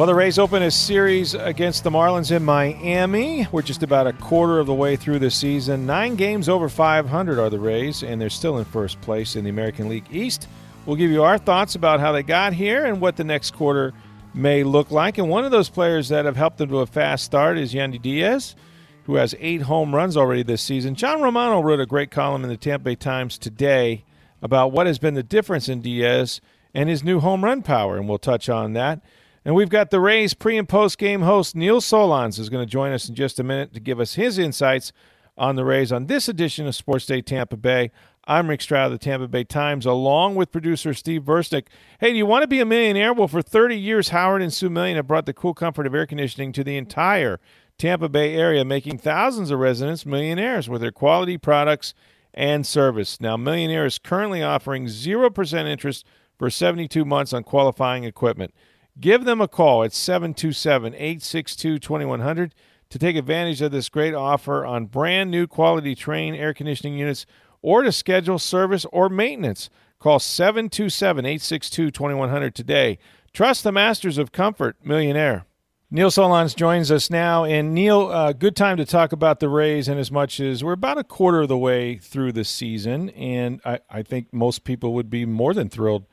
Well, the Rays open a series against the Marlins in Miami. We're just about a quarter of the way through the season. Nine games over 500 are the Rays, and they're still in first place in the American League East. We'll give you our thoughts about how they got here and what the next quarter may look like. And one of those players that have helped them to a fast start is Yandy Diaz, who has eight home runs already this season. John Romano wrote a great column in the Tampa Bay Times today about what has been the difference in Diaz and his new home run power, and we'll touch on that. And we've got the Rays pre and post game host Neil Solondz is going to join us in just a minute to give us his insights on the Rays on this edition of Sports Day Tampa Bay. I'm Rick Stroud of the Tampa Bay Times, along with producer Steve Versnick. Hey, do you want to be a millionaire? Well, for 30 years, Howard and Sue Million have brought the cool comfort of air conditioning to the entire Tampa Bay area, making thousands of residents millionaires with their quality products and service. Now, Millionaire is currently offering 0% interest for 72 months on qualifying equipment. Give them a call at 727 862 2100 to take advantage of this great offer on brand new quality Trane air conditioning units or to schedule service or maintenance. Call 727 862 2100 today. Trust the masters of comfort, Millionaire. Neil Solondz joins us now. And Neil, uh, good time to talk about the Rays, and as much as we're about a quarter of the way through the season, and I, I think most people would be more than thrilled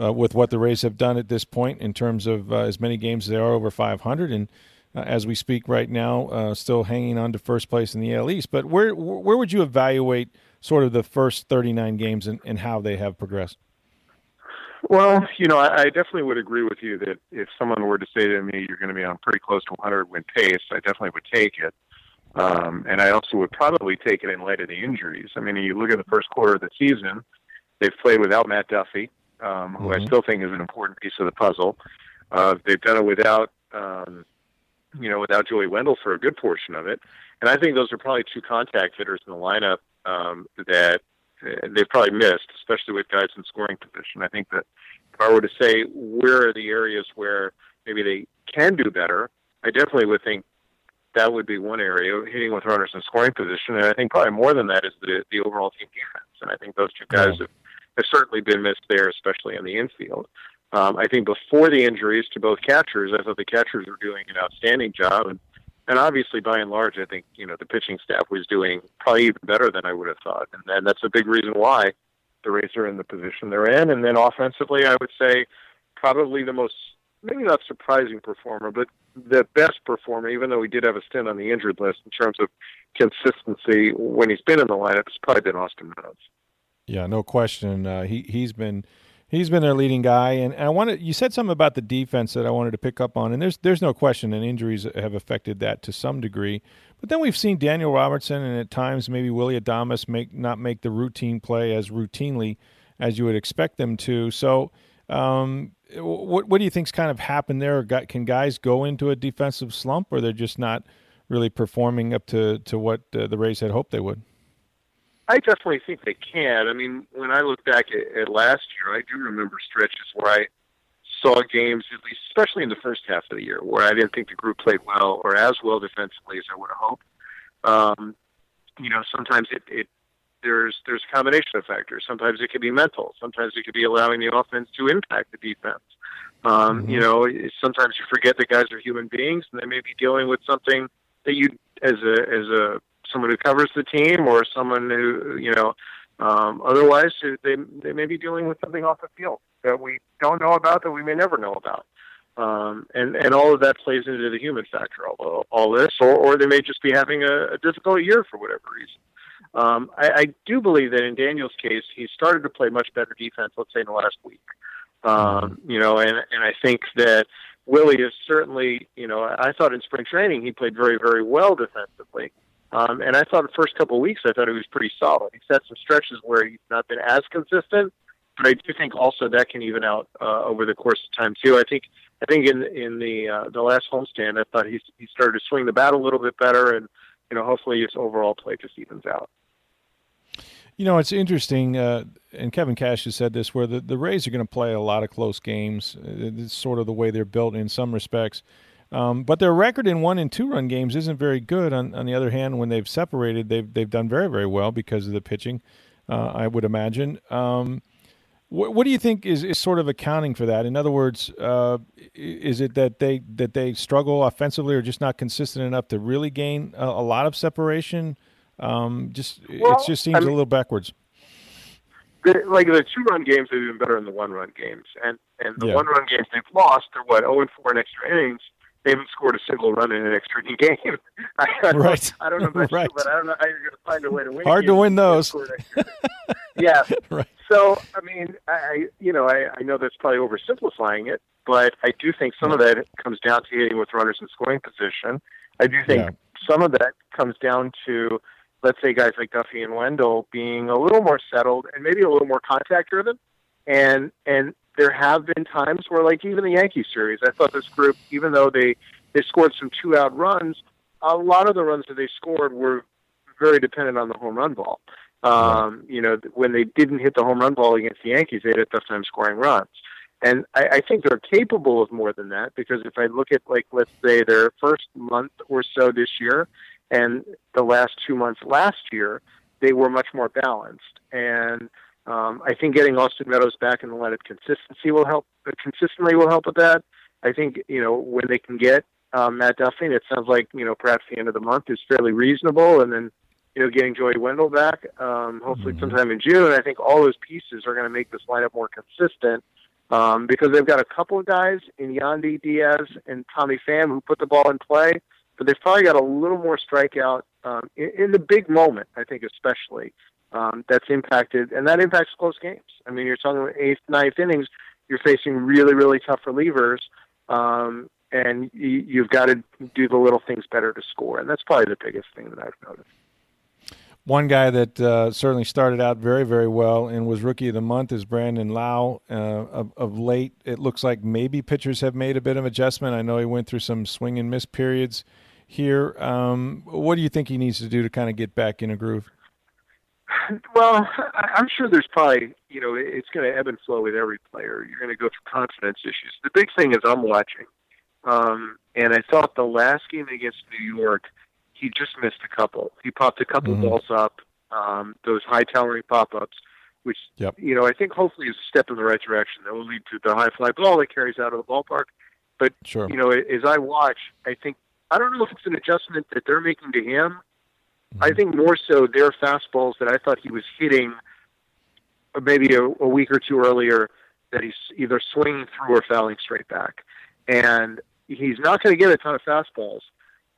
uh, with what the Rays have done at this point in terms of uh, as many games as they are over 500, and uh, as we speak right now, uh, still hanging on to first place in the AL East. But where where would you evaluate sort of the first 39 games and, and how they have progressed? Well, you know, I, I definitely would agree with you that if someone were to say to me, "You're going to be on pretty close to 100 win pace," I definitely would take it. Um, and I also would probably take it in light of the injuries. I mean, you look at the first quarter of the season; they've played without Matt Duffy, um, who mm-hmm. I still think is an important piece of the puzzle. Uh, they've done it without, um, you know, without Joey Wendle for a good portion of it, and I think those are probably two contact hitters in the lineup um, that uh, they've probably missed, especially with guys in scoring position. I think that if I were to say where are the areas where maybe they can do better, I definitely would think that would be one area, hitting with runners in scoring position. And I think probably more than that is the the overall team defense. And I think those two guys yeah. have have certainly been missed there, especially in the infield. Um, I think before the injuries to both catchers, I thought the catchers were doing an outstanding job, and and obviously by and large, I think you know the pitching staff was doing probably even better than I would have thought, and, and that's a big reason why the Rays are in the position they're in. And then offensively, I would say probably the most maybe not surprising performer, but the best performer, even though he did have a stint on the injured list in terms of consistency when he's been in the lineup, has probably been Austin Meadows. Yeah, no question. Uh, he he's been he's been their leading guy, and, and I wanted you said something about the defense that I wanted to pick up on, and there's there's no question, and injuries have affected that to some degree. But then we've seen Daniel Robertson and at times maybe Willy Adames make not make the routine play as routinely as you would expect them to. So. Um, what what do you think's kind of happened there? Can guys go into a defensive slump, or they're just not really performing up to to what uh, the Rays had hoped they would? I definitely think they can. I mean, when I look back at, at last year, I do remember stretches where I saw games, at least especially in the first half of the year, where I didn't think the group played well or as well defensively as I would have hoped. Um, you know, sometimes it, it there's there's a combination of factors. Sometimes it could be mental. Sometimes it could be allowing the offense to impact the defense. Um, mm-hmm. You know, sometimes you forget that guys are human beings and they may be dealing with something that you, as a as a someone who covers the team or someone who you know um, otherwise they they may be dealing with something off the field that we don't know about that we may never know about. Um, and and all of that plays into the human factor all, all this or, or they may just be having a, a difficult year for whatever reason. Um, I, I do believe that in Daniel's case he started to play much better defense let's say in the last week. Um, you know and and I think that Willie is certainly, you know, I thought in spring training he played very, very well defensively. Um, and I thought the first couple of weeks, I thought he was pretty solid. He's had some stretches where he's not been as consistent, but I do think also that can even out uh, over the course of time too. I think I think in in the uh, the last homestand, I thought he he started to swing the bat a little bit better, and you know hopefully his overall play just evens out. You know, it's interesting, uh, and Kevin Cash has said this, where the, the Rays are going to play a lot of close games. It's sort of the way they're built in some respects. Um, but their record in one and two run games isn't very good. On, on the other hand, when they've separated, they've, they've done very, very well because of the pitching, uh, I would imagine. Um, what, what, do you think is, is sort of accounting for that? In other words, uh, is it that they that they struggle offensively or just not consistent enough to really gain a, a lot of separation? Um, just well, it just seems I mean, a little backwards. The, like the two run games have been better than the one run games, and and the yeah. one run games they've lost. They're what zero and four in extra innings. They haven't scored a single run in an extra inning game. I, I right. I don't know about right. you, but I don't know how you're going to find a way to win. Hard to win those. yeah. right. So I mean, I you know I, I know that's probably oversimplifying it, but I do think some of that comes down to hitting with runners in scoring position. I do think yeah. some of that comes down to let's say guys like Duffy and Wendle being a little more settled and maybe a little more contact driven. And and there have been times where like even the Yankee series, I thought this group, even though they they scored some two out runs, a lot of the runs that they scored were very dependent on the home run ball. Um, you know, when they didn't hit the home run ball against the Yankees, they had a tough time scoring runs. And I, I think they're capable of more than that because if I look at like let's say their first month or so this year, and the last two months last year, they were much more balanced. And um, I think getting Austin Meadows back in the lineup consistency will help. Uh, consistently will help with that. I think you know when they can get um, Matt Duffy, it sounds like you know perhaps the end of the month is fairly reasonable, and then you know getting Joey Wendle back, um, hopefully mm-hmm. sometime in June. I think all those pieces are going to make this lineup more consistent. Um, because they've got a couple of guys in Yandy Diaz and Tommy Pham who put the ball in play, but they've probably got a little more strikeout um, in, in the big moment, I think, especially. Um, that's impacted, and that impacts close games. I mean, you're talking about eighth, ninth innings. You're facing really, really tough relievers, um, and you, you've got to do the little things better to score. And that's probably the biggest thing that I've noticed. One guy that uh, certainly started out very, very well and was rookie of the month is Brandon Lowe. Uh, of, of, late, it looks like maybe pitchers have made a bit of adjustment. I know he went through some swing and miss periods here. Um, what do you think he needs to do to kind of get back in a groove? Well, I'm sure there's probably, you know, it's going to ebb and flow with every player. You're going to go through confidence issues. The big thing is I'm watching. Um, and I thought the last game against New York, he just missed a couple. He popped a couple mm-hmm. balls up, um, those high towering pop ups, which yep. you know I think hopefully is a step in the right direction. That will lead to the high fly ball that carries out of the ballpark. But sure. you know, as I watch, I think I don't know if it's an adjustment that they're making to him. I think more so their fastballs that I thought he was hitting maybe a, a week or two earlier that he's either swinging through or fouling straight back. And he's not going to get a ton of fastballs.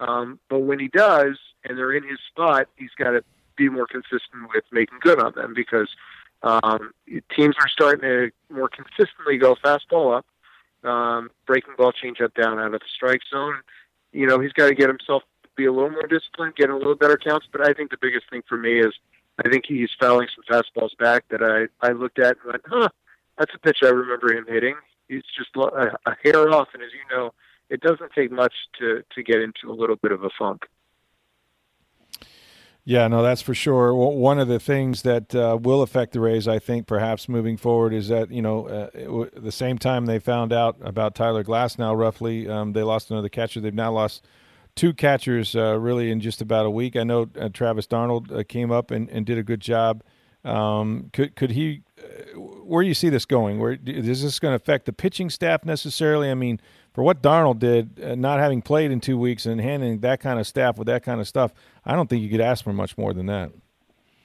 Um, but when he does, and they're in his spot, he's got to be more consistent with making good on them because um, teams are starting to more consistently go fastball up, um, breaking ball changeup down out of the strike zone. You know, he's got to get himself be a little more disciplined, get a little better counts. But I think the biggest thing for me is I think he's fouling some fastballs back that I, I looked at and went, huh, that's a pitch I remember him hitting. He's just a, a hair off. And as you know, it doesn't take much to to get into a little bit of a funk. Yeah, no, that's for sure. One of the things that uh, will affect the Rays, I think, perhaps moving forward, is that you know, uh, the same time they found out about Tyler Glasnow, roughly, um, they lost another catcher. They've now lost two catchers, uh, really, in just about a week. I know uh, Travis d'Arnaud uh, came up and, and did a good job. Um, could could he? Uh, where do you see this going? Where is this going to affect the pitching staff necessarily? I mean, for what d'Arnaud did, uh, not having played in two weeks and handling that kind of staff with that kind of stuff, I don't think you could ask for much more than that.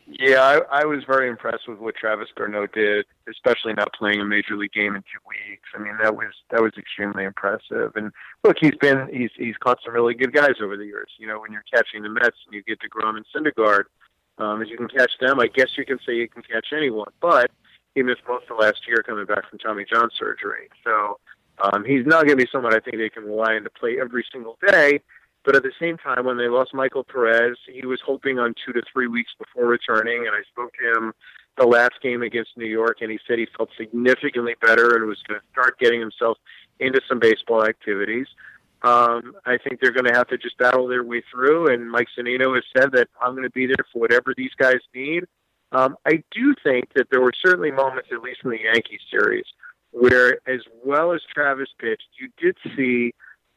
Yeah, I, I was very impressed with what Travis d'Arnaud did, especially not playing a major league game in two weeks. I mean, that was that was extremely impressive. And look, he's been he's he's caught some really good guys over the years. You know, when you're catching the Mets and you get deGrom and Syndergaard, um, as you can catch them, I guess you can say you can catch anyone. But he missed most of last year coming back from Tommy John surgery, so um, he's not going to be someone I think they can rely on to play every single day. But at the same time, when they lost Michael Perez, he was hoping on two to three weeks before returning. And I spoke to him the last game against New York, and he said he felt significantly better and was going to start getting himself into some baseball activities. Um, I think they're going to have to just battle their way through. And Mike Zunino has said that I'm going to be there for whatever these guys need. Um, I do think that there were certainly moments, at least in the Yankee series, where as well as Travis pitched, you did see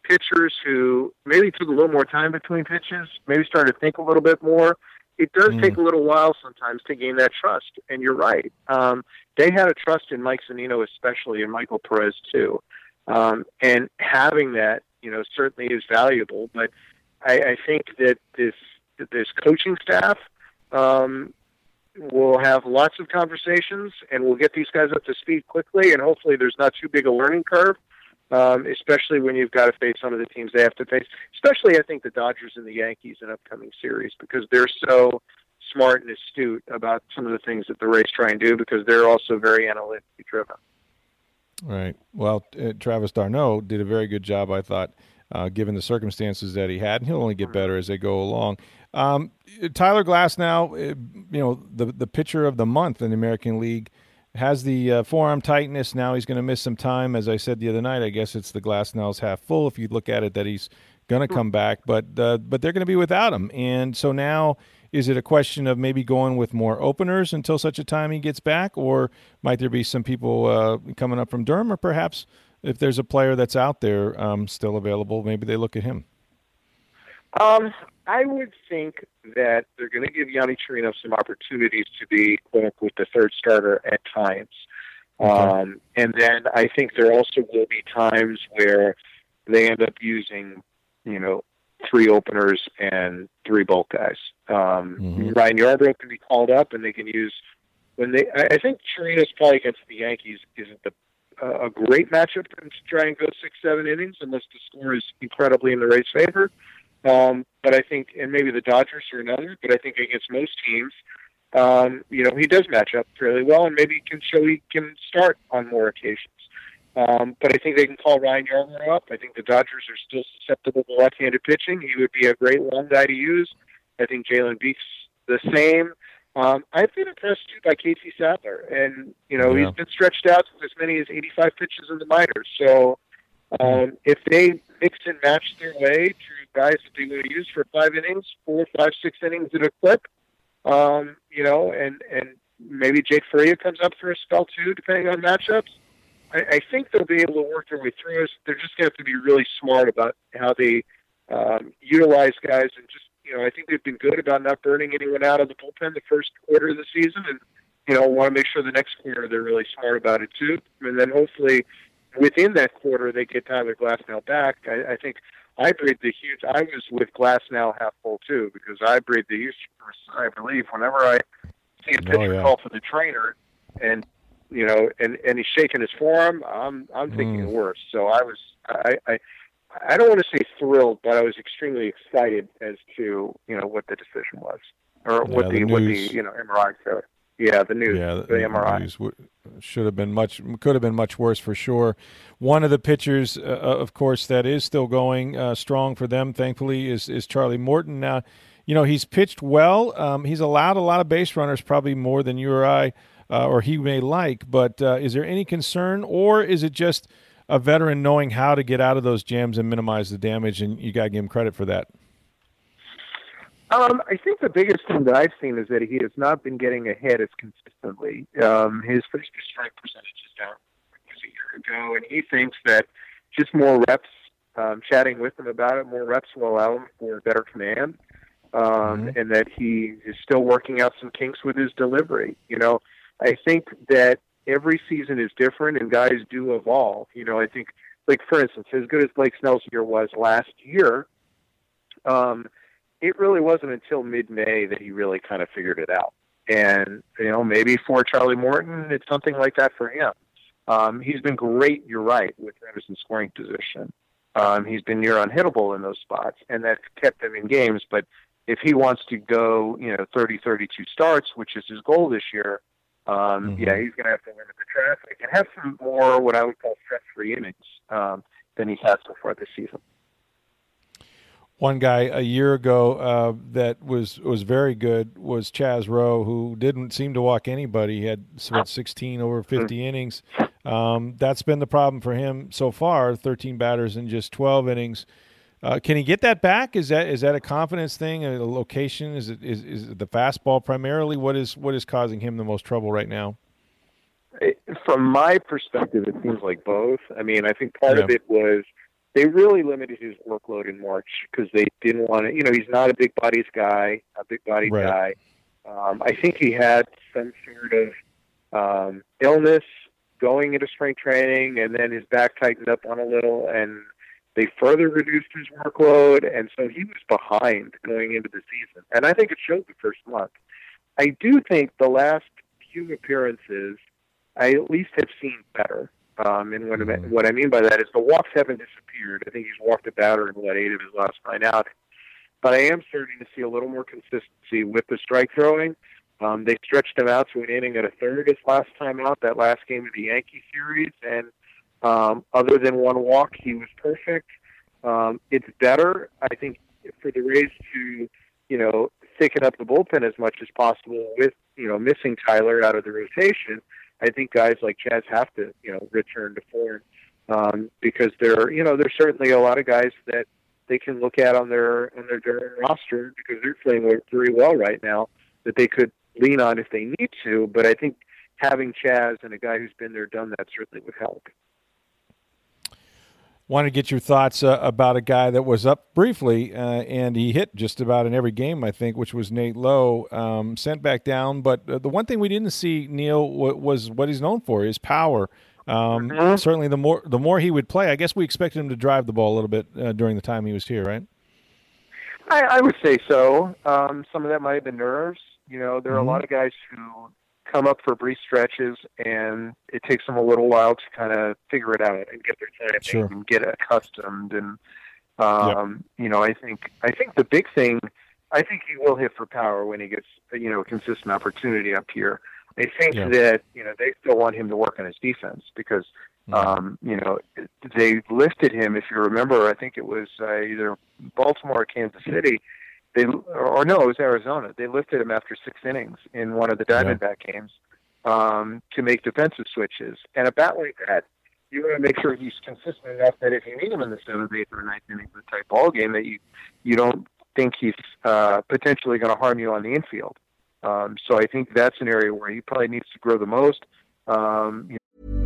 pitchers who maybe took a little more time between pitches, maybe started to think a little bit more. It does mm. take a little while sometimes to gain that trust, and you're right. Um, they had a trust in Mike Zunino, especially, and Michael Perez too. Um, and having that, you know, certainly is valuable. But I, I think that this this coaching staff um, will have lots of conversations, and we'll get these guys up to speed quickly. And hopefully, there's not too big a learning curve um, especially when you've got to face some of the teams they have to face. Especially, I think the Dodgers and the Yankees in upcoming series because they're so smart and astute about some of the things that the Rays try and do because they're also very analytically driven. Right. Well, uh, Travis d'Arnaud did a very good job, I thought, uh, given the circumstances that he had, and he'll only get better as they go along. Um, Tyler Glasnow, you know, the the pitcher of the month in the American League has the uh, forearm tightness. Now he's going to miss some time. As I said the other night, I guess it's the glass now is half full. If you look at it, that he's going to come back, but uh, but they're going to be without him. And so now, is it a question of maybe going with more openers until such a time he gets back, or might there be some people uh, coming up from Durham, or perhaps if there's a player that's out there um, still available, maybe they look at him. Um, I would think that they're going to give Yonny Chirino some opportunities to be quote unquote the third starter at times. Okay. Um, and then I think there also will be times where they end up using, you know, three openers and three bulk guys. Um, mm-hmm. Ryan Yarbrough can be called up, and they can use when they. I think Chirinos probably against the Yankees isn't the uh, a great matchup to try and go six, seven innings unless the score is incredibly in the Rays' favor. Um, but I think, and maybe the Dodgers are another, but I think against most teams, um, you know, he does match up fairly well, and maybe can show he can start on more occasions. Um, but I think they can call Ryan Yarbrough up. I think the Dodgers are still susceptible to left-handed pitching. He would be a great long guy to use. I think Jalen Beeks the same. Um, I've been impressed too by Casey Sadler, and you know yeah. he's been stretched out to as many as 85 pitches in the minors. So um, if they mix and match their way through guys that they would use for five innings, four, five, six innings at a clip, um, you know, and and maybe Jake Faria comes up for a spell too, depending on matchups. I, I think they'll be able to work their way through us. They're just going to have to be really smart about how they um, utilize guys, and just you know, I think they've been good about not burning anyone out of the bullpen the first quarter of the season, and you know, want to make sure the next quarter they're really smart about it too, and then hopefully within that quarter, they get Tyler Glasnow back. I, I think I breathed the huge. I was with Glasnow half full too because I breathed the huge I relief whenever I see a pitcher oh, yeah. call for the trainer, and you know, and and he's shaking his forearm. I'm I'm thinking mm. worse. So I was I. I I don't want to say thrilled, but I was extremely excited as to you know what the decision was, or yeah, what the, the what the you know MRI showed. Yeah, the news, yeah, the, the MRI news should have been much, could have been much worse for sure. One of the pitchers, uh, uh, of course, that is still going uh, strong for them, thankfully, is is Charlie Morton. Now, you know he's pitched well. Um, he's allowed a lot of base runners, probably more than you or I, uh, or he may like. But uh, is there any concern, or is it just a veteran knowing how to get out of those jams and minimize the damage? And you got to give him credit for that. Um, I think the biggest thing that I've seen is that he has not been getting ahead as consistently. Um, his first strike percentage is down a year ago, and he thinks that just more reps, um, chatting with him about it, more reps will allow him for better command, um, mm-hmm. and that he is still working out some kinks with his delivery. You know, I think that every season is different, and guys do evolve. You know, I think, like for instance, as good as Blake Snell's year was last year. Um, it really wasn't until mid-May that he really kind of figured it out. And you know, maybe for Charlie Morton, it's something like that for him. Um, he's been great. You're right with Anderson's scoring position. Um, he's been near unhittable in those spots, and that's kept him in games. But if he wants to go, you know, 30, 32 starts, which is his goal this year, um, mm-hmm. yeah, he's going to have to limit the traffic and have some more what I would call stress-free innings um, than he's had so far this season. One guy a year ago uh, that was was very good was Chaz Roe, who didn't seem to walk anybody. He had what 16 over 50 innings. Um, that's been the problem for him so far. 13 batters in just 12 innings. Uh, can he get that back? Is that is that a confidence thing? A location? Is it is, is it the fastball primarily? What is what is causing him the most trouble right now? From my perspective, it seems like both. I mean, I think part yeah. of it was they really limited his workload in March because they didn't want to. You know, he's not a big bodies guy, a big body right. guy. Um, I think he had some sort of um, illness going into spring training, and then his back tightened up on a little, and they further reduced his workload, and so he was behind going into the season. And I think it showed the first month. I do think the last few appearances, I at least have seen better. Um, and what, mm-hmm. what I mean by that is the walks haven't disappeared. I think he's walked a batter in what eight of his last nine out. But I am starting to see a little more consistency with the strike throwing. Um, they stretched him out to an inning at a third his last time out, that last game of the Yankee series, and um, other than one walk, he was perfect. Um, it's better, I think, for the Rays to, you know, thicken up the bullpen as much as possible with, you know, missing Tyler out of the rotation I think guys like Chaz have to, you know, return to form um, because there, you know, there's certainly a lot of guys that they can look at on their on their Durham roster because they're playing very well right now that they could lean on if they need to. But I think having Chaz and a guy who's been there, done that certainly would help. Want to get your thoughts uh, about a guy that was up briefly uh, and he hit just about in every game, I think, which was Nate Lowe. Um, sent back down, but uh, the one thing we didn't see, Neil, w- was what he's known for: his power. Um, mm-hmm. Certainly, the more the more he would play, I guess we expected him to drive the ball a little bit uh, during the time he was here, right? I, I would say so. Um, some of that might have been nerves. You know, there are mm-hmm. a lot of guys who come up for brief stretches, and it takes them a little while to kind of figure it out and get their timing sure. and get accustomed. And um, yep. you know, I think I think the big thing, I think he will hit for power when he gets you know a consistent opportunity up here. I think yeah. that you know they still want him to work on his defense because mm-hmm. um, you know they lifted him. If you remember, I think it was uh, either Baltimore or Kansas City they or no, it was Arizona. They lifted him after six innings in one of the Diamondback yeah. games um, to make defensive switches. And a bat like that, you want to make sure he's consistent enough that if you need him in the seventh, eighth, or ninth inning of the type ball game, that you you don't think he's uh, potentially going to harm you on the infield. Um, so I think that's an area where he probably needs to grow the most. Um, you know.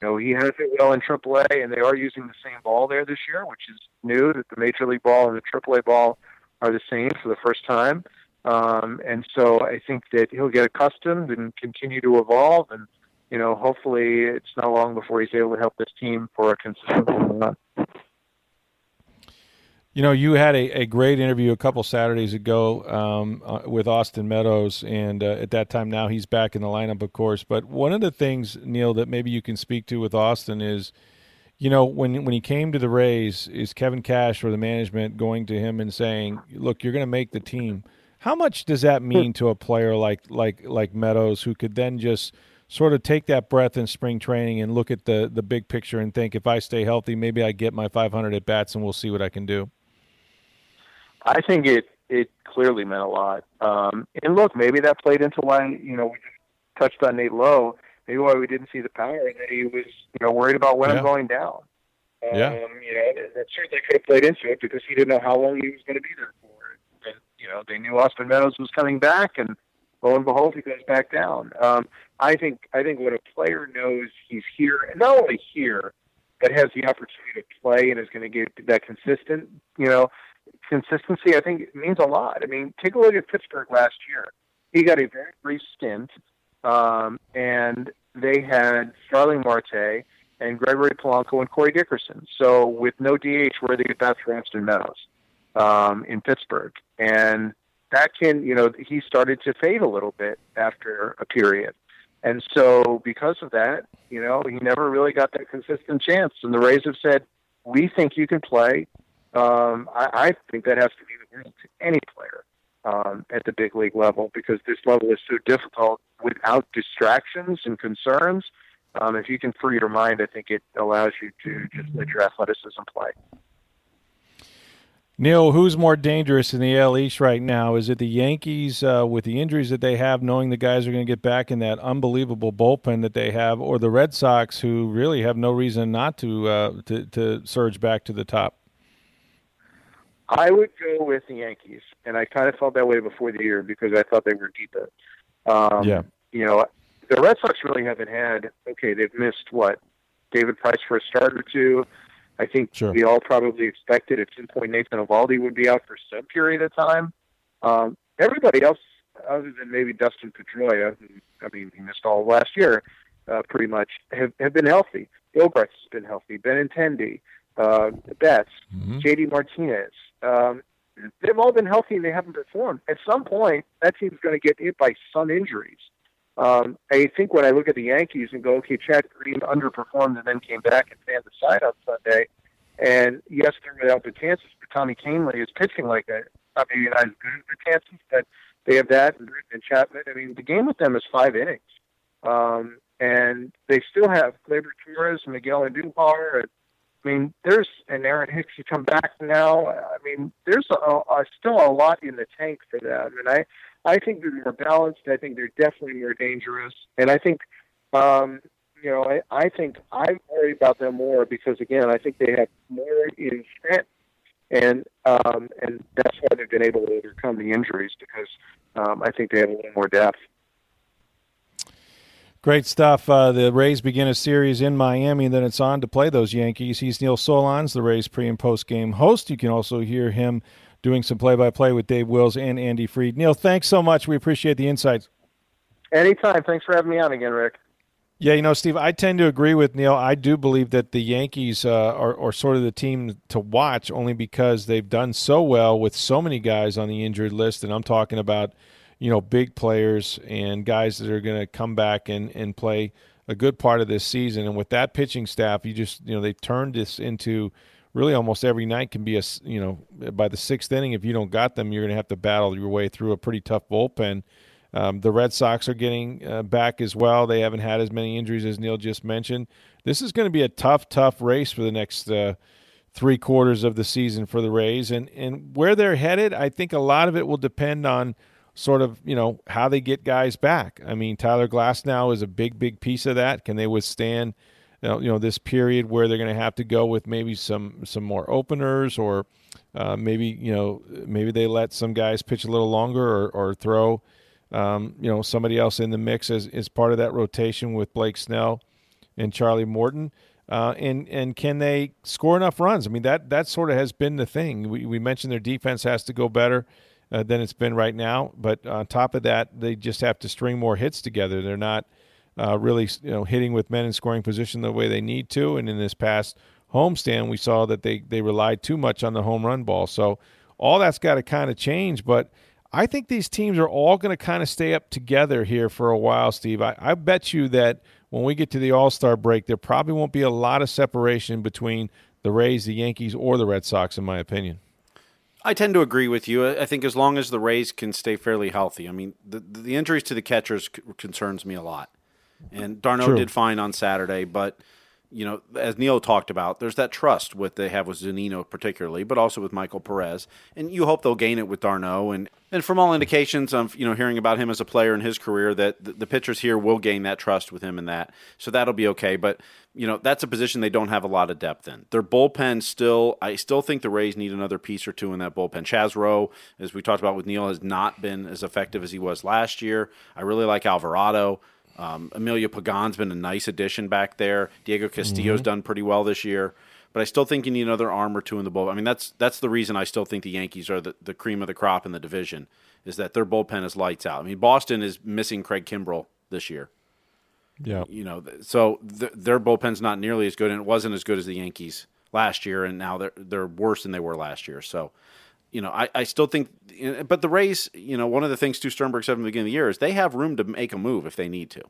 Know, he has it well in AAA, and they are using the same ball there this year, which is new. That the Major League ball and the AAA ball are the same for the first time, um, and so I think that he'll get accustomed and continue to evolve. And you know, hopefully, it's not long before he's able to help this team for a consistent run. You know, you had a, a great interview a couple Saturdays ago um, uh, with Austin Meadows, and uh, at that time now he's back in the lineup, of course. But one of the things, Neil, that maybe you can speak to with Austin is, you know, when when he came to the Rays, is Kevin Cash or the management going to him and saying, "Look, you're going to make the team." How much does that mean to a player like like like Meadows, who could then just sort of take that breath in spring training and look at the the big picture and think, if I stay healthy, maybe I get my 500 at bats, and we'll see what I can do. I think it it clearly meant a lot. Um, and look, maybe that played into why you know we just touched on Nate Lowe. Maybe why we didn't see the power, and that he was you know worried about when yeah. I'm going down. Um, yeah. You know, that, that certainly could have played into it because he didn't know how long he was going to be there for. And you know, they knew Austin Meadows was coming back, and lo and behold, he goes back down. Um, I think I think when a player knows he's here, and not only here, but has the opportunity to play and is going to get that consistent, you know, consistency, I think, means a lot. I mean, take a look at Pittsburgh last year. He got a very brief stint, um, and they had Starling Marte and Gregory Polanco and Corey Dickerson. So with no DH, where they get that for Austin Meadows um, in Pittsburgh, and that can, you know, he started to fade a little bit after a period. And so because of that, you know, he never really got that consistent chance. And the Rays have said, we think you can play. Um, I, I think that has to be the rule to any player um, at the big league level because this level is so difficult without distractions and concerns. Um, if you can free your mind, I think it allows you to just let your athleticism play. Neil, who's more dangerous in the AL East right now? Is it the Yankees uh, with the injuries that they have, knowing the guys are going to get back in that unbelievable bullpen that they have, or the Red Sox, who really have no reason not to uh, to, to surge back to the top? I would go with the Yankees, and I kind of felt that way before the year because I thought they were deeper. Um, yeah. You know, the Red Sox really haven't had. Okay, they've missed what David Price for a start or two. I think sure. we all probably expected at some point Nathan Eovaldi would be out for some period of time. Um, everybody else, other than maybe Dustin Pedroia, who, I mean, he missed all last year, uh, pretty much, have, have been healthy. Gilbreath has been healthy. Benintendi, uh, Betts, mm-hmm. J.D. Martinez. Um, they've all been healthy and they haven't performed. At some point, that team's going to get hit by some injuries. Um, I think when I look at the Yankees and go, okay, Chad Green underperformed and then came back and fanned the side on Sunday. And yes, they're without Betances, but Tommy Kahnle is pitching like a, I mean, not as good as Betances, but they have that and, and Chapman. I mean, the game with them is five innings. Um, and they still have Gleyber Torres, Miguel Andujar, and I mean, there's and Aaron Hicks to come back now. I mean, there's a, a, still a lot in the tank for them, and I I think they're more balanced. I think they're definitely more dangerous, and I think um, you know I, I think I worry about them more because again I think they have more in strength, and um, and that's why they've been able to overcome the injuries because um, I think they have a little more depth. Great stuff. Uh, the Rays begin a series in Miami, and then it's on to play those Yankees. He's Neil Solondz, the Rays pre and post game host. You can also hear him doing some play by play with Dave Wills and Andy Freed. Neil, thanks so much. We appreciate the insights. Anytime. Thanks for having me on again, Rick. Yeah, you know, Steve, I tend to agree with Neil. I do believe that the Yankees uh, are, are sort of the team to watch only because they've done so well with so many guys on the injured list. And I'm talking about you know, big players and guys that are going to come back and, and play a good part of this season. And with that pitching staff, you just, you know, they turned this into really almost every night can be a, you know, by the sixth inning, if you don't got them, you're going to have to battle your way through a pretty tough bullpen. Um, the Red Sox are getting uh, back as well. They haven't had as many injuries as Neil just mentioned. This is going to be a tough, tough race for the next uh, three quarters of the season for the Rays. And, and where they're headed, I think a lot of it will depend on – sort of you know how they get guys back. I mean, Tyler Glasnow is a big, big piece of that. Can they withstand you know, you know this period where they're going to have to go with maybe some some more openers or uh, maybe you know maybe they let some guys pitch a little longer or, or throw um, you know somebody else in the mix as, as part of that rotation with Blake Snell and Charlie Morton. Uh, and and can they score enough runs? I mean that that sort of has been the thing. We, we mentioned their defense has to go better uh, than it's been right now. But on top of that, they just have to string more hits together. They're not uh, really you know hitting with men in scoring position the way they need to. And in this past homestand, we saw that they they relied too much on the home run ball. So all that's got to kind of change. But I think these teams are all going to kind of stay up together here for a while, Steve. I, I bet you that when we get to the All Star break, there probably won't be a lot of separation between the Rays, the Yankees, or the Red Sox, in my opinion. I tend to agree with you. I think as long as the Rays can stay fairly healthy. I mean, the the injuries to the catchers concerns me a lot. And d'Arnaud True. did fine on Saturday, but you know, as Neil talked about, there's that trust with they have with Zunino particularly, but also with Michael Perez, and you hope they'll gain it with d'Arnaud. And and from all indications of you know hearing about him as a player in his career, that the, the pitchers here will gain that trust with him and that, so that'll be okay. But you know that's a position they don't have a lot of depth in. Their bullpen still, I still think the Rays need another piece or two in that bullpen. Chaz Roe, as we talked about with Neil, has not been as effective as he was last year. I really like Alvarado. Um, Emilio Pagan's been a nice addition back there. Diego Castillo's mm-hmm. done pretty well this year, but I still think you need another arm or two in the bullpen. I mean, that's that's the reason I still think the Yankees are the, the cream of the crop in the division is that their bullpen is lights out. I mean, Boston is missing Craig Kimbrel this year. Yeah, you know, so th- their bullpen's not nearly as good, and it wasn't as good as the Yankees last year, and now they're they're worse than they were last year. So, you know, I, I still think, but the Rays, you know, one of the things Stu Sternberg said from the beginning of the year is they have room to make a move if they need to.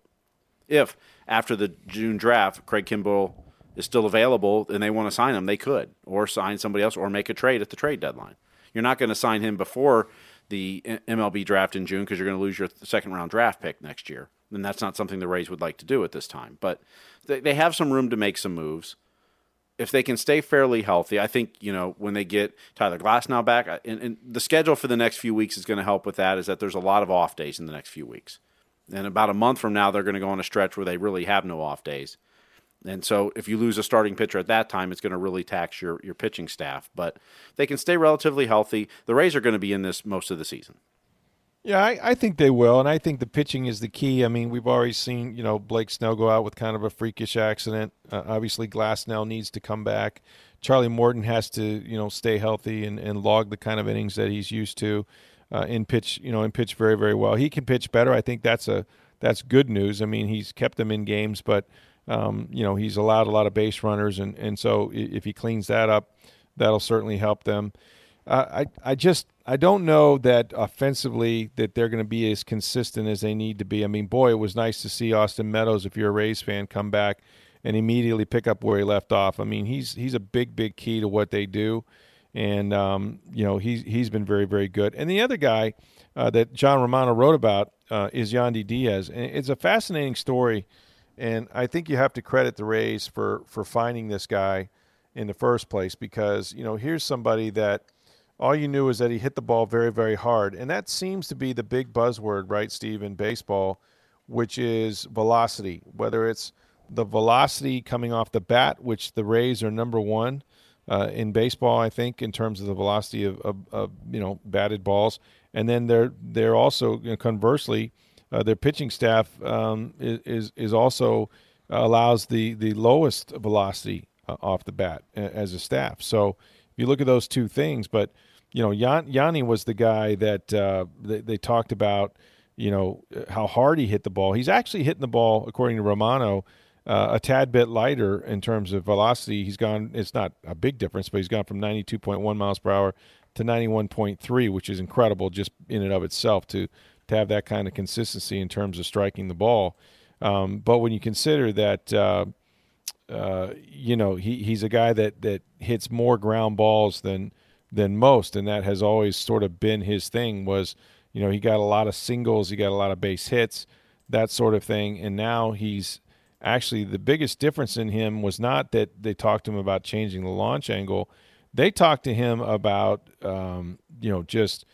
If after the June draft, Craig Kimbrel is still available and they want to sign him, they could, or sign somebody else, or make a trade at the trade deadline. You're not going to sign him before the MLB draft in June because you're going to lose your second round draft pick next year. And that's not something the Rays would like to do at this time. But they, they have some room to make some moves. If they can stay fairly healthy, I think, you know, when they get Tyler Glasnow back, and, and the schedule for the next few weeks is going to help with that, is that there's a lot of off days in the next few weeks. And about a month from now, they're going to go on a stretch where they really have no off days. And so if you lose a starting pitcher at that time, it's going to really tax your, your pitching staff. But they can stay relatively healthy. The Rays are going to be in this most of the season. Yeah, I, I think they will, and I think the pitching is the key. I mean, we've already seen you know Blake Snell go out with kind of a freakish accident. Uh, obviously, Glasnow needs to come back. Charlie Morton has to you know stay healthy and, and log the kind of innings that he's used to. Uh, in pitch, you know, in pitch very very well. He can pitch better. I think that's a that's good news. I mean, he's kept them in games, but um, you know, he's allowed a lot of base runners, and, and so if he cleans that up, that'll certainly help them. Uh, I I just I don't know that offensively that they're going to be as consistent as they need to be. I mean, boy, it was nice to see Austin Meadows, if you're a Rays fan, come back and immediately pick up where he left off. I mean, he's he's a big big key to what they do, and um, you know he's he's been very very good. And the other guy uh, that John Romano wrote about uh, is Yandy Diaz, and it's a fascinating story and I think you have to credit the Rays for for finding this guy in the first place because you know here's somebody that all you knew is that he hit the ball very very hard, and that seems to be the big buzzword, right, Steve, in baseball, which is velocity. Whether it's the velocity coming off the bat, which the Rays are number one uh, in baseball, I think, in terms of the velocity of, of, of you know batted balls, and then they're they're also you know, conversely uh, their pitching staff um, is is also allows the the lowest velocity uh, off the bat as a staff. So you look at those two things, but you know, Yandy was the guy that uh, they, they, talked about. You know how hard he hit the ball. He's actually hitting the ball, according to Romano, uh, a tad bit lighter in terms of velocity. He's gone. It's not a big difference, but he's gone from 92.1 miles per hour to 91.3, which is incredible just in and of itself to to have that kind of consistency in terms of striking the ball. Um, but when you consider that, uh, uh, you know, he, he's a guy that, that hits more ground balls than than most, and that has always sort of been his thing. Was you know he got a lot of singles, he got a lot of base hits, that sort of thing, and now he's actually the biggest difference in him was not that they talked to him about changing the launch angle. They talked to him about um, you know just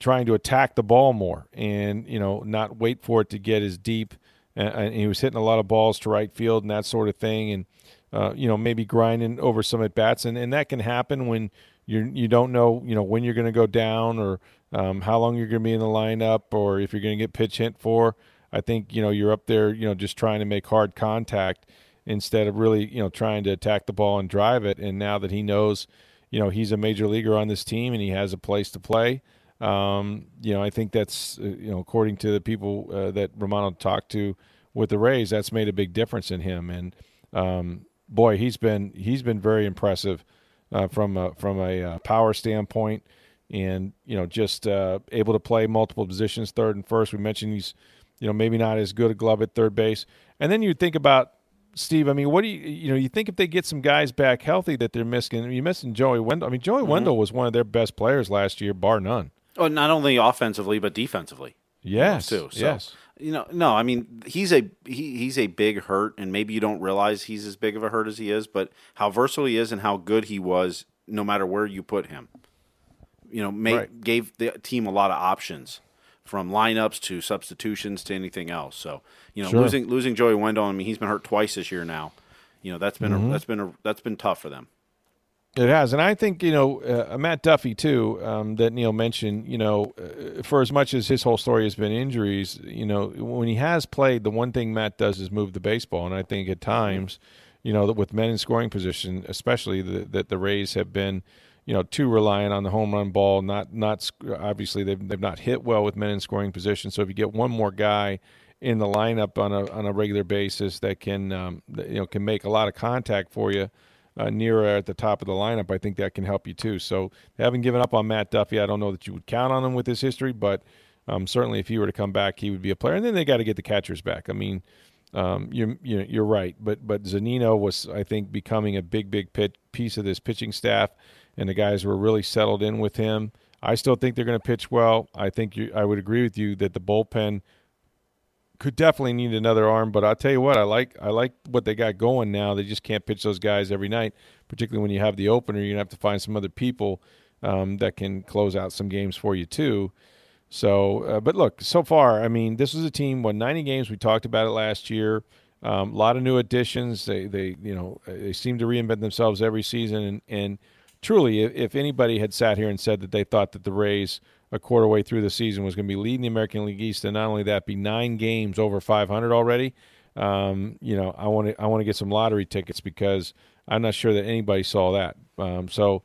trying to attack the ball more and you know not wait for it to get as deep. And he was hitting a lot of balls to right field and that sort of thing, and uh, you know maybe grinding over some at bats, and, and that can happen when you you don't know you know when you're going to go down or um, how long you're going to be in the lineup or if you're going to get pitch hit for. I think you know you're up there you know just trying to make hard contact instead of really you know trying to attack the ball and drive it. And now that he knows you know he's a major leaguer on this team and he has a place to play. Um, you know, I think that's uh, you know, according to the people uh, that Romano talked to with the Rays, that's made a big difference in him. And um, boy, he's been he's been very impressive uh, from a, from a uh, power standpoint, and you know, just uh, able to play multiple positions, third and first. We mentioned he's you know maybe not as good a glove at third base, and then you think about Steve, I mean, what do you you know? You think if they get some guys back healthy that they're missing? You're missing Joey Wendle. I mean, Joey mm-hmm. Wendle was one of their best players last year, bar none. Oh, not only offensively but defensively. Yes, too. So, yes. You know, no, I mean he's a he, he's a big hurt, and maybe you don't realize he's as big of a hurt as he is, but how versatile he is and how good he was, no matter where you put him. You know, made, right. gave the team a lot of options from lineups to substitutions to anything else. So you know, sure. losing losing Joey Wendle, I mean, he's been hurt twice this year now. You know, that's been mm-hmm. a, that's been a, that's been tough for them. It has, and I think you know uh, Matt Duffy too. Um, that Neil mentioned. You know, uh, for as much as his whole story has been injuries, you know, when he has played, the one thing Matt does is move the baseball, and I think at times, you know, that with men in scoring position, especially the, that the Rays have been, you know, too reliant on the home run ball. Not not obviously they've they've not hit well with men in scoring position. So if you get one more guy in the lineup on a on a regular basis that can um, you know can make a lot of contact for you uh, nearer at the top of the lineup, I think that can help you too. So haven't given up on Matt Duffy. I don't know that you would count on him with his history, but um, certainly if he were to come back, he would be a player. And then they got to get the catchers back. I mean, um, you're you're right, but but Zunino was I think becoming a big big pit, piece of this pitching staff, and the guys were really settled in with him. I still think they're going to pitch well. I think you, I would agree with you that the bullpen could definitely need another arm. But I'll tell you what, I like I like what they got going now. They just can't pitch those guys every night, particularly when you have the opener. You're gonna have to find some other people um, that can close out some games for you too. So, uh, but look, so far, I mean, this was a team won 90 games. We talked about it last year. Um, a lot of new additions. They they you know they seem to reinvent themselves every season. And, and truly, if, if anybody had sat here and said that they thought that the Rays a quarter way through the season was going to be leading the American League East, and not only that, be nine games over 500 already. Um, you know, I want to I want to get some lottery tickets because I'm not sure that anybody saw that. Um, so,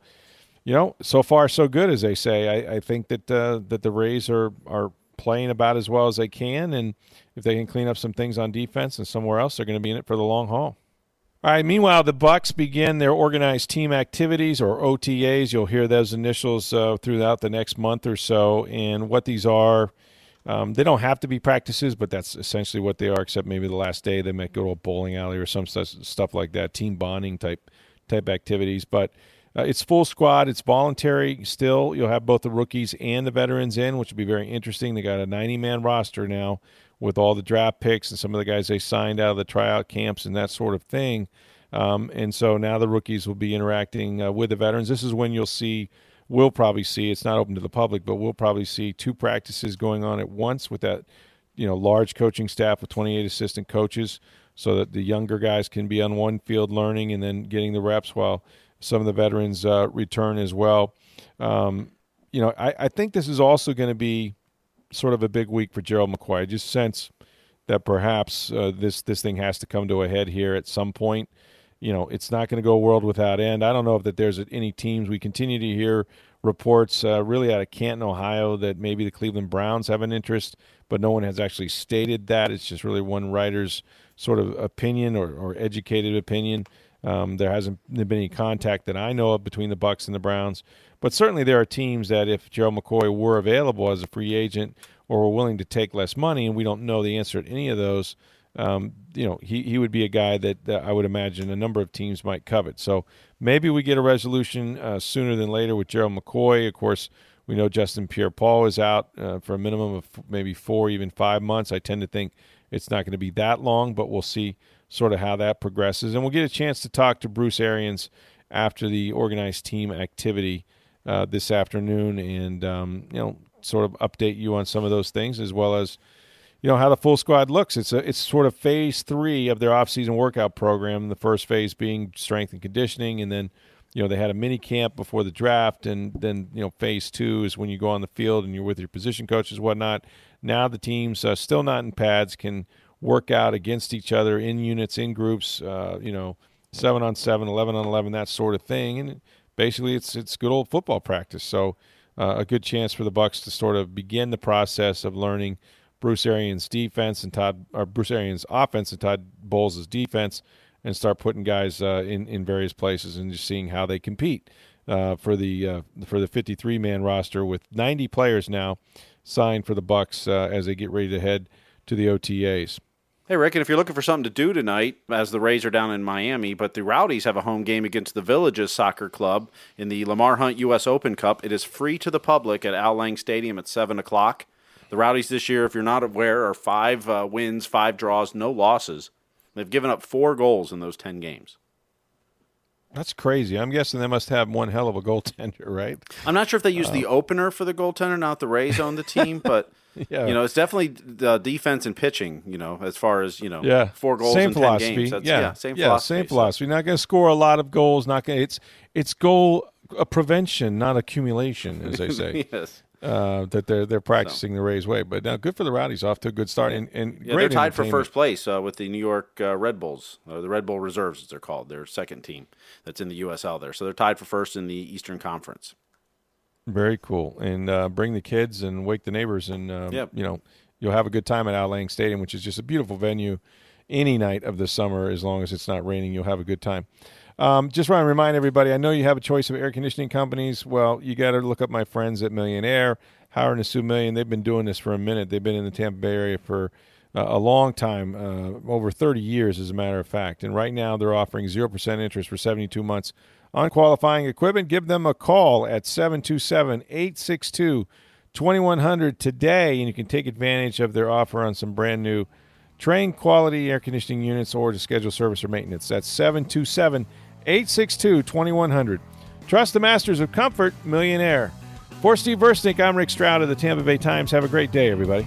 you know, so far so good, as they say. I, I think that uh, that the Rays are are playing about as well as they can, and if they can clean up some things on defense and somewhere else, they're going to be in it for the long haul. All right. Meanwhile, the Bucks begin their organized team activities or OTAs. You'll hear those initials uh, throughout the next month or so. And what these are, um, they don't have to be practices, but that's essentially what they are. Except maybe the last day they might go to a bowling alley or some stuff like that, team bonding type type activities. But uh, it's full squad. It's voluntary. Still, you'll have both the rookies and the veterans in, which will be very interesting. They got a 90 man roster now with all the draft picks and some of the guys they signed out of the tryout camps and that sort of thing. Um, and so now the rookies will be interacting uh, with the veterans. This is when you'll see, we'll probably see, it's not open to the public, but we'll probably see two practices going on at once with that, you know, large coaching staff with 28 assistant coaches so that the younger guys can be on one field learning and then getting the reps while some of the veterans uh, return as well. Um, you know, I, I think this is also going to be sort of a big week for Gerald McCoy. I just sense that perhaps uh, this this thing has to come to a head here at some point. You know, it's not going to go world without end. I don't know if that there's any teams. We continue to hear reports, uh, really out of Canton, Ohio, that maybe the Cleveland Browns have an interest, but no one has actually stated that. It's just really one writer's sort of opinion or, or educated opinion. Um, there hasn't been any contact that I know of between the Bucks and the Browns. But certainly there are teams that if Gerald McCoy were available as a free agent or were willing to take less money, and we don't know the answer to any of those, um, you know, he, he would be a guy that, that, I would imagine a number of teams might covet. So maybe we get a resolution uh, sooner than later with Gerald McCoy. Of course, we know Jason Pierre-Paul is out uh, for a minimum of maybe four, even five months. I tend to think it's not going to be that long, but we'll see sort of how that progresses. And we'll get a chance to talk to Bruce Arians after the organized team activity uh, this afternoon, and um, you know, sort of update you on some of those things as well as you know how the full squad looks. It's a it's sort of phase three of their off-season workout program. The first phase being strength and conditioning, and then you know they had a mini camp before the draft, and then you know phase two is when you go on the field and you're with your position coaches, whatnot. Now the teams uh, still not in pads can work out against each other in units, in groups. Uh, you know, seven on seven, 11 on eleven, that sort of thing, and basically it's it's good old football practice. So uh, a good chance for the Bucks to sort of begin the process of learning Bruce Arians' defense and Todd or Bruce Arians' offense and Todd Bowles' defense, and start putting guys uh, in in various places and just seeing how they compete uh, for the uh, for the 53 man roster with 90 players now signed for the Bucks uh, as they get ready to head to the OTAs. Hey, Rick, and if you're looking for something to do tonight, as the Rays are down in Miami, but the Rowdies have a home game against the Villages Soccer Club in the Lamar Hunt U.S. Open Cup. It is free to the public at Al Lang Stadium at 7 o'clock. The Rowdies this year, if you're not aware, are five uh, wins, five draws, no losses. They've given up four goals in those 10 games. That's crazy. I'm guessing they must have one hell of a goaltender, right? I'm not sure if they use uh, the opener for the goaltender, not the Rays on the team, but yeah. you know, it's definitely the defense and pitching. You know, as far as you know, yeah, four goals same in philosophy. 10 games. That's, yeah. yeah, same yeah, philosophy. Same philosophy. Not going to score a lot of goals. Not going. It's it's goal a prevention, not accumulation, as they say. yes. Uh, that they're they're practicing so. the Rays way, but now good for the Rowdies, off to a good start, and, and yeah, they're tied for first place uh, with the New York uh, Red Bulls, uh, the Red Bull Reserves, as they're called, their second team that's in the USL there. So they're tied for first in the Eastern Conference. Very cool, and uh, bring the kids and wake the neighbors, and uh, yep. you know you'll have a good time at Al Lang Stadium, which is just a beautiful venue any night of the summer as long as it's not raining. You'll have a good time. Um, just want to remind everybody I know you have a choice of air conditioning companies. Well, you got to look up my friends at Millionaire, Howard and Sue Million. They've been doing this for a minute. They've been in the Tampa Bay area for a long time, uh, over 30 years, as a matter of fact. And right now, they're offering 0% interest for 72 months on qualifying equipment. Give them a call at 727 862 2100 today, and you can take advantage of their offer on some brand new Trane quality air conditioning units or to schedule service or maintenance. That's 727 862 2100. Trust the masters of comfort, Millionaire. For Steve Versnick, I'm Rick Stroud of the Tampa Bay Times. Have a great day, everybody.